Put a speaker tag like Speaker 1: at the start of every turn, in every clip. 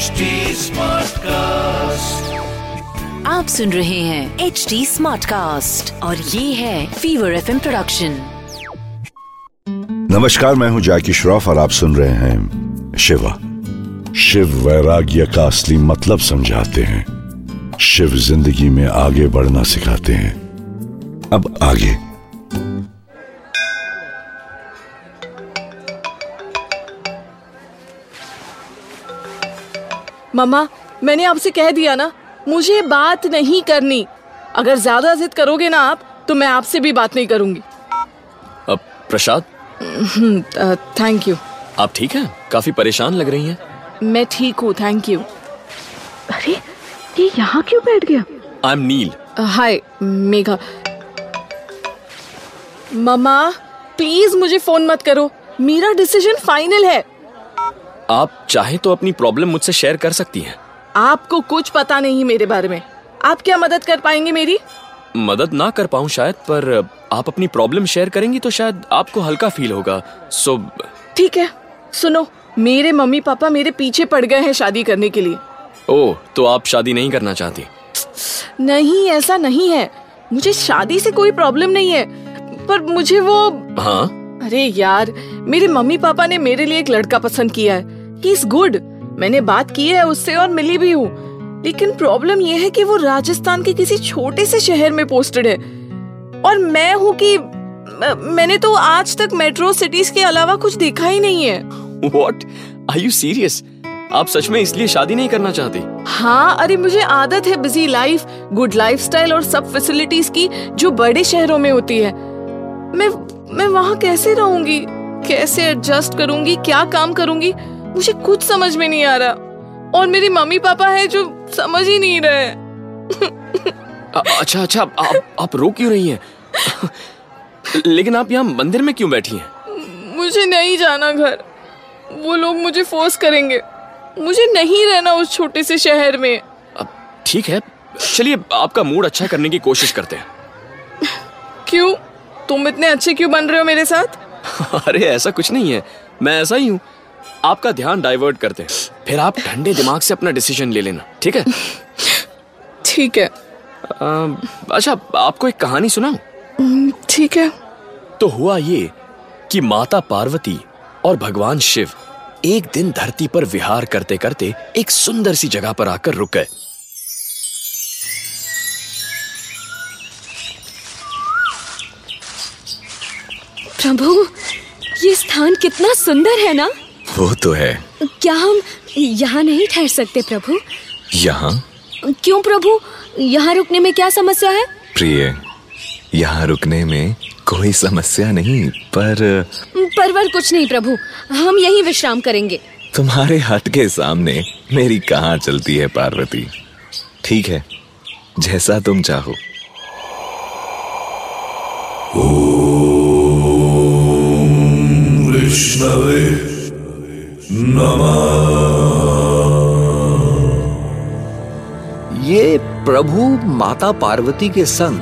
Speaker 1: HD Smartcast.
Speaker 2: आप सुन रहे हैं एच डी स्मार्ट कास्ट और ये है फीवर एफ़ प्रोडक्शन
Speaker 3: नमस्कार मैं हूँ जैकी श्रॉफ और आप सुन रहे हैं शिवा। शिव वैराग्य का असली मतलब समझाते हैं। शिव ज़िंदगी में आगे बढ़ना सिखाते हैं। अब आगे।
Speaker 4: मम्मा मैंने आपसे कह दिया ना मुझे बात नहीं करनी। अगर ज़्यादा जिद करोगे ना आप तो मैं आपसे भी बात नहीं करूँगी।
Speaker 5: अब प्रसाद?
Speaker 4: थैंक यू
Speaker 5: आप ठीक हैं? काफ़ी परेशान लग रही हैं।
Speaker 4: मैं ठीक हूँ थैंक यू अरे ये यहाँ क्यों बैठ गया?
Speaker 5: I am Neel
Speaker 4: hi Megha. Mamma please मुझे फ़ोन मत करो। मेरा डिसीज़न फाइनल है।
Speaker 5: आप चाहे तो अपनी प्रॉब्लम मुझसे शेयर कर सकती हैं।
Speaker 4: आपको कुछ पता नहीं मेरे बारे में। आप क्या मदद कर पाएँगे मेरी?
Speaker 5: मदद ना कर पाऊँ शायद पर आप अपनी प्रॉब्लम शेयर करेंगी तो शायद आपको हल्का फील होगा। सो
Speaker 4: ठीक है सुनो मेरे मम्मी पापा मेरे पीछे पड़ गए हैं शादी करने के लिए।
Speaker 5: ओह तो आप शादी नहीं करना चाहती?
Speaker 4: नहीं ऐसा नहीं है। मुझे शादी से कोई प्रॉब्लम नहीं है पर मुझे वो
Speaker 5: हाँ?
Speaker 4: अरे यार मेरे मम्मी पापा ने मेरे लिए एक लड़का पसंद किया है। ही इज़ गुड मैंने बात की है उससे और मिली भी हूँ। लेकिन प्रॉब्लम यह है कि वो राजस्थान के किसी छोटे से शहर में पोस्टेड है। और मैं हूँ कि मैंने तो आज तक मेट्रो सिटीज़ के अलावा कुछ देखा ही नहीं है।
Speaker 5: व्हाट आर यू सीरियस आप सच में इसलिए शादी नहीं करना चाहती?
Speaker 4: हाँ अरे मुझे आदत है बिज़ी लाइफ गुड लाइफस्टाइल और सब फैसिलिटीज़ की जो बड़े शहरों में होती है। मैं मैं वहाँ कैसे रहूँगी? कैसे एडजस्ट करूँगी? क्या काम करूँगी? मुझे कुछ समझ में नहीं आ रहा। और मेरी मम्मी पापा है जो समझ ही नहीं रहे
Speaker 5: अच्छा अच्छा आप आप रो क्यों रही हैं? लेकिन आप यहाँ मंदिर में क्यों बैठी हैं?
Speaker 4: मुझे नहीं जाना घर। वो लोग मुझे फोर्स करेंगे। मुझे नहीं रहना उस छोटे से शहर में।
Speaker 5: अब ठीक है चलिए आपका मूड अच्छा करने की कोशिश करते हैं।
Speaker 4: क्यों? तुम इतने अच्छे क्यों बन रहे हो मेरे साथ?
Speaker 5: अरे ऐसा कुछ नहीं है। मैं ऐसा ही हूँ। आपका ध्यान डाइवर्ट करते हैं। फिर आप ठंडे दिमाग से अपना डिसीज़न ले लेना ठीक है?
Speaker 4: ठीक है।
Speaker 5: अ, अच्छा आपको एक कहानी सुनाऊं?
Speaker 4: ठीक है।
Speaker 5: तो हुआ ये कि माता पार्वती और भगवान शिव एक दिन धरती पर विहार करते करते एक सुंदर सी जगह पर आकर रुक गए।
Speaker 6: प्रभु ये स्थान कितना सुंदर है ना?
Speaker 7: वो तो है।
Speaker 6: क्या हम यहाँ नहीं ठहर सकते प्रभु?
Speaker 7: यहाँ?
Speaker 6: क्यों प्रभु? यहाँ रुकने में क्या समस्या है?
Speaker 7: प्रिय यहाँ रुकने में कोई समस्या नहीं पर
Speaker 6: परवर कुछ नहीं प्रभु। हम यहीं विश्राम करेंगे।
Speaker 7: तुम्हारे हट के सामने मेरी कहाँ चलती है पार्वती? ठीक है जैसा तुम चाहो।
Speaker 8: ये प्रभु माता पार्वती के संग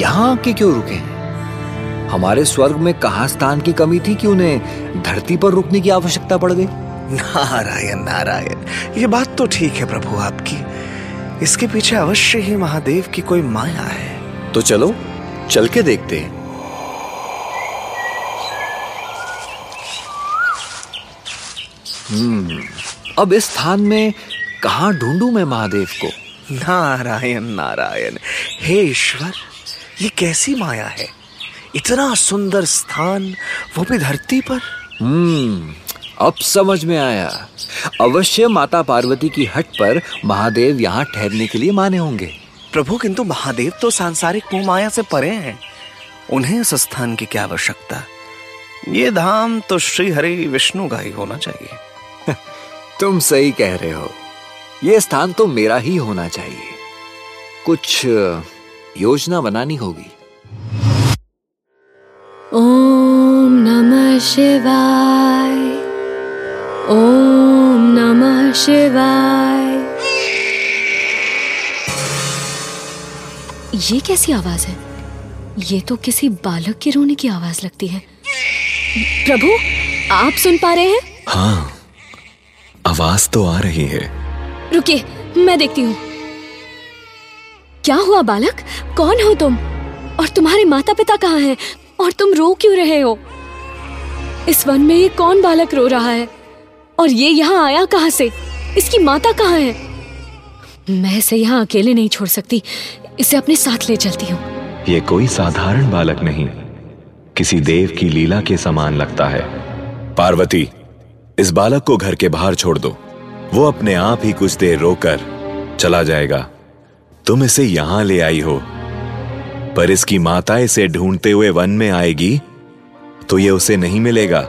Speaker 8: यहाँ के क्यों रुके हैं? हमारे स्वर्ग में कहा स्थान की कमी थी कि उन्हें धरती पर रुकने की आवश्यकता पड़ गई?
Speaker 9: नारायण नारायण ये बात तो ठीक है प्रभु आपकी। इसके पीछे अवश्य ही महादेव की कोई माया है।
Speaker 8: तो चलो चल के देखते हैं। अब इस स्थान में कहाँ ढूंढूं मैं महादेव को?
Speaker 9: नारायण नारायण हे ईश्वर ये कैसी माया है? इतना सुंदर स्थान वो भी धरती पर?
Speaker 8: हम्म अब समझ में आया। अवश्य माता पार्वती की हट पर महादेव यहाँ ठहरने के लिए माने होंगे।
Speaker 9: प्रभु किंतु महादेव तो सांसारिक मोह माया से परे हैं। उन्हें इस स्थान की क्या आवश्यकता? ये धाम तो श्री हरि विष्णु का ही होना चाहिए।
Speaker 8: तुम सही कह रहे हो। ये स्थान तो मेरा ही होना चाहिए। कुछ योजना बनानी होगी।
Speaker 6: ओम नमः शिवाय। ओम नमः शिवाय। ये कैसी आवाज़ है? ये तो किसी बालक के रोने की आवाज़ लगती है। प्रभु आप सुन पा रहे हैं?
Speaker 7: हाँ। आवाज़ तो आ रही है।
Speaker 6: रुकिए मैं देखती हूँ। क्या हुआ बालक? कौन हो तुम? और तुम्हारे माता पिता कहाँ हैं? और तुम रो क्यों रहे हो? इस वन में ये कौन बालक रो रहा है? और ये यहाँ आया कहाँ से? इसकी माता कहाँ है? मैं इसे यहाँ अकेले नहीं छोड़ सकती। इसे अपने साथ ले चलती हूँ।
Speaker 7: ये कोई साधारण बालक नहीं। किसी देव की लीला के समान लगता है। पार्वती इस बालक को घर के बाहर छोड़ दो। वो अपने आप ही कुछ देर रोकर चला जाएगा। तुम इसे यहाँ ले आई हो। पर इसकी माता इसे ढूंढते हुए वन में आएगी तो ये उसे नहीं मिलेगा।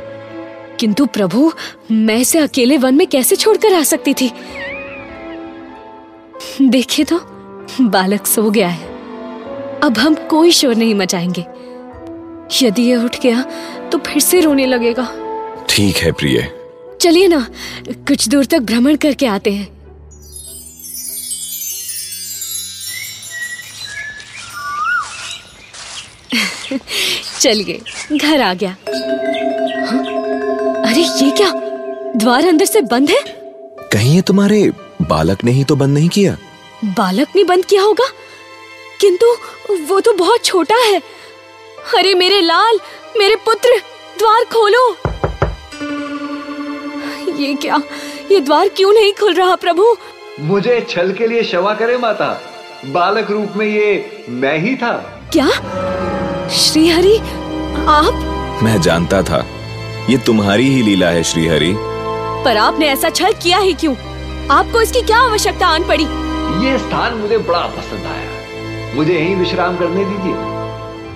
Speaker 6: किंतु प्रभु मैं इसे अकेले वन में कैसे छोड़कर आ सकती थी? देखिए तो बालक सो गया है। अब हम कोई शोर नहीं मचाएँगे। यदि ये उठ गया तो फिर से रोने लगेगा।
Speaker 7: ठीक है प्रिय।
Speaker 6: चलिए ना कुछ दूर तक भ्रमण करके आते हैं। चलिए घर आ गया। हाँ? अरे ये क्या? द्वार अंदर से बंद है?
Speaker 7: कहीं ये तुम्हारे बालक ने ही तो बंद नहीं किया?
Speaker 6: बालक ने बंद किया होगा? किंतु वो तो बहुत छोटा है। अरे मेरे लाल मेरे पुत्र द्वार खोलो। ये क्या? ये द्वार क्यों नहीं खुल रहा प्रभु?
Speaker 8: मुझे छल के लिए क्षमा करे माता। बालक रूप में ये मैं ही था।
Speaker 6: क्या? श्रीहरि आप?
Speaker 7: मैं जानता था। ये तुम्हारी ही लीला है श्रीहरि।
Speaker 6: पर आपने ऐसा छल किया ही क्यों? आपको इसकी क्या आवश्यकता आन पड़ी?
Speaker 8: ये स्थान मुझे बड़ा पसंद आया। मुझे यहीं विश्राम करने दीजिए।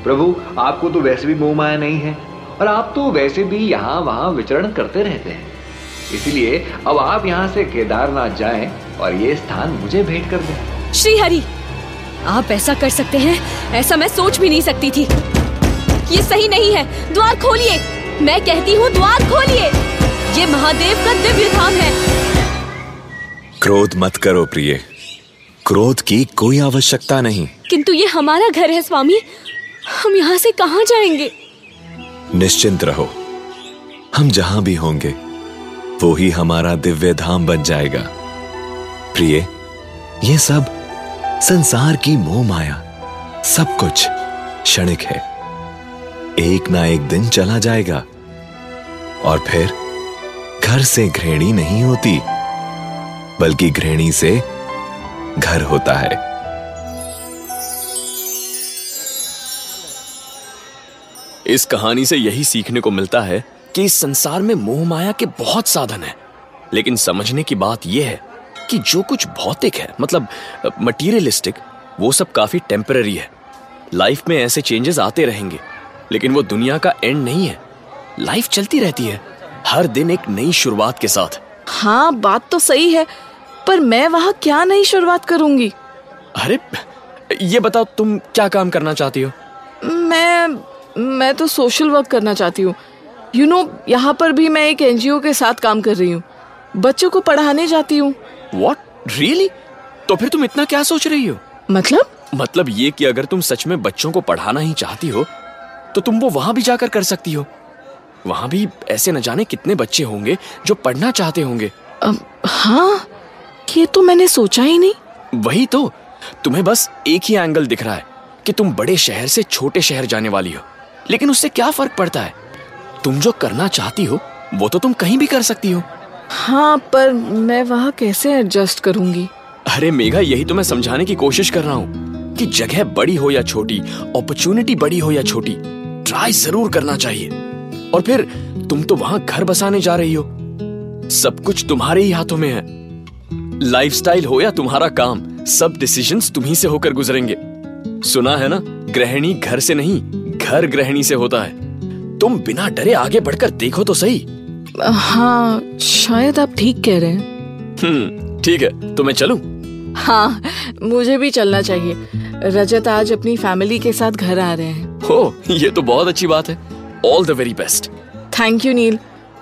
Speaker 8: प्रभु आपको तो वैसे भी मोह माया नहीं है और आप तो वैसे भी यहाँ वहाँ विचरण करते रहते हैं। इसलिए अब आप यहाँ से केदारनाथ जाएँ और ये स्थान मुझे भेंट कर दें।
Speaker 6: श्री हरि आप ऐसा कर सकते हैं ऐसा मैं सोच भी नहीं सकती थी। ये सही नहीं है द्वार खोलिए। मैं कहती हूँ द्वार खोलिए। ये महादेव का दिव्य धाम है।
Speaker 7: क्रोध मत करो प्रिय। क्रोध की कोई आवश्यकता नहीं।
Speaker 6: किंतु ये हमारा घर है स्वामी। हम यहाँ से कहाँ जाएँगे?
Speaker 7: निश्चिंत रहो। हम जहाँ भी होंगे वो ही हमारा दिव्य धाम बन जाएगा। प्रिय, ये सब संसार की मोह माया, सब कुछ क्षणिक है। एक ना एक दिन चला जाएगा और फिर घर से घृणी नहीं होती, बल्कि घृणी से घर होता है।
Speaker 5: इस कहानी से यही सीखने को मिलता है कि इस संसार में मोह माया के बहुत साधन हैं। लेकिन समझने की बात यह है कि जो कुछ भौतिक है मतलब मटीरियलिस्टिक वो सब काफ़ी टेम्पररी है। लाइफ में ऐसे चेंजेस आते रहेंगे लेकिन वो दुनिया का एंड नहीं है। लाइफ चलती रहती है हर दिन एक नई शुरुआत के साथ।
Speaker 4: हाँ बात तो सही है पर मैं वहाँ क्या नई शुरुआत करूँगी?
Speaker 5: अरे ये बताओ तुम क्या काम करना चाहती हो?
Speaker 4: मैं मैं तो सोशल वर्क करना चाहती हूँ। यू नो यहाँ पर भी मैं एक एनजीओ के साथ काम कर रही हूँ। बच्चों को पढ़ाने जाती हूँ।
Speaker 5: वॉट रियली तो फिर तुम इतना क्या सोच रही हो?
Speaker 4: मतलब?
Speaker 5: मतलब ये कि अगर तुम सच में बच्चों को पढ़ाना ही चाहती हो तो तुम वो वहाँ भी जाकर कर सकती हो। वहाँ भी ऐसे न जाने कितने बच्चे होंगे जो पढ़ना चाहते होंगे।
Speaker 4: अब हाँ? ये तो मैंने सोचा ही नहीं।
Speaker 5: वही तो। तुम्हें बस एक ही एंगल दिख रहा है कि तुम बड़े शहर से छोटे शहर जाने वाली हो। लेकिन उससे क्या फ़र्क पड़ता है? तुम जो करना चाहती हो वो तो तुम कहीं भी कर सकती हो।
Speaker 4: हाँ पर मैं वहाँ कैसे एडजस्ट करूँगी?
Speaker 5: अरे मेघा यही तो मैं समझाने की कोशिश कर रहा हूँ कि जगह बड़ी हो या छोटी अपॉर्चुनिटी बड़ी हो या छोटी ट्राई ज़रूर करना चाहिए। और फिर तुम तो वहाँ घर बसाने जा रही हो। सब कुछ तुम्हारे ही हाथों में है। लाइफस्टाइल हो या तुम्हारा काम सब डिसीजंस तुम्ही से होकर गुजरेंगे। सुना है ना गृहिणी घर से नहीं घर गृहिणी से होता है। तुम बिना डरे आगे बढ़कर देखो तो सही।
Speaker 4: हाँ शायद आप ठीक कह रहे हैं।
Speaker 5: हम्म ठीक है तो मैं चलूँ?
Speaker 4: हाँ मुझे भी चलना चाहिए। रजत आज अपनी फैमिली के साथ घर आ रहे हैं।
Speaker 5: हो ये तो बहुत अच्छी बात है। All the very best
Speaker 4: thank you Neel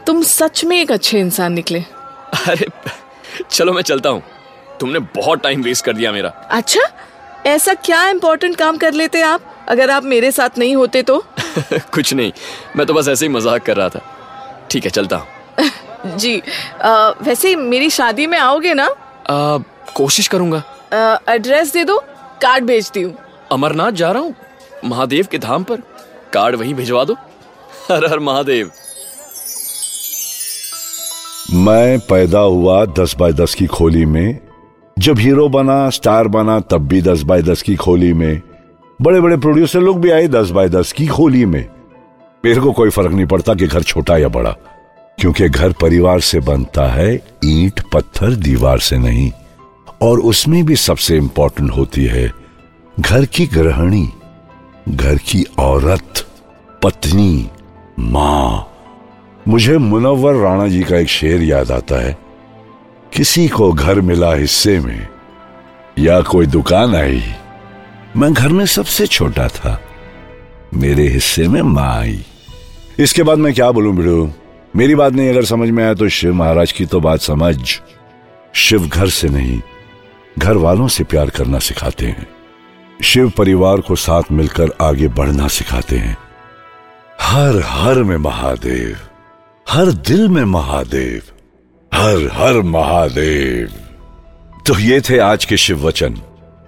Speaker 4: तुम सच में एक अच्छे इंसान निकले।
Speaker 5: अरे चलो मैं चलता हूँ। तुमने बहुत टाइम वेस्ट कर दिया मेरा।
Speaker 4: अच्छा ऐसा क्या इम्पोर्टेंट काम कर लेते आप? अगर आप मेरे साथ नहीं होते तो?
Speaker 5: कुछ नहीं। मैं तो बस ऐसे ही मज़ाक कर रहा था। ठीक है चलता हूँ।
Speaker 4: जी। आ, वैसे मेरी शादी में आओगे ना?
Speaker 5: आ, कोशिश करूँगा।
Speaker 4: एड्रेस दे दो कार्ड भेजती हूँ।
Speaker 5: अमरनाथ जा रहा हूँ महादेव के धाम पर। कार्ड वहीं भिजवा दो। हर हर महादेव।
Speaker 3: मैं पैदा हुआ दस बाय दस की खोली में। जब हीरो बना स्टार बना तब भी दस बाय दस की खोली में। बड़े बड़े प्रोड्यूसर लोग भी आए दस बाय दस की खोली में। मेरे को कोई फ़र्क नहीं पड़ता कि घर छोटा या बड़ा, क्योंकि घर परिवार से बनता है, ईंट, पत्थर, दीवार से नहीं। और उसमें भी सबसे इंपॉर्टेंट होती है घर की गृहिणी, घर की औरत, पत्नी, माँ। मुझे मुनव्वर राणा जी का एक शेर याद आता है। किसी को घर मिला हिस्से में या कोई दुकान आई मैं घर में सबसे छोटा था। मेरे हिस्से में माँ आई। इसके बाद मैं क्या बोलूँ बिड़ू मेरी बात नहीं, अगर समझ में आया तो शिव महाराज की तो बात समझ। शिव घर से नहीं, घर वालों से प्यार करना सिखाते हैं। शिव परिवार को साथ मिलकर आगे बढ़ना सिखाते हैं। हर हर में महादेव, हर दिल में महादेव, हर हर महादेव। तो ये थे आज के शिव वचन।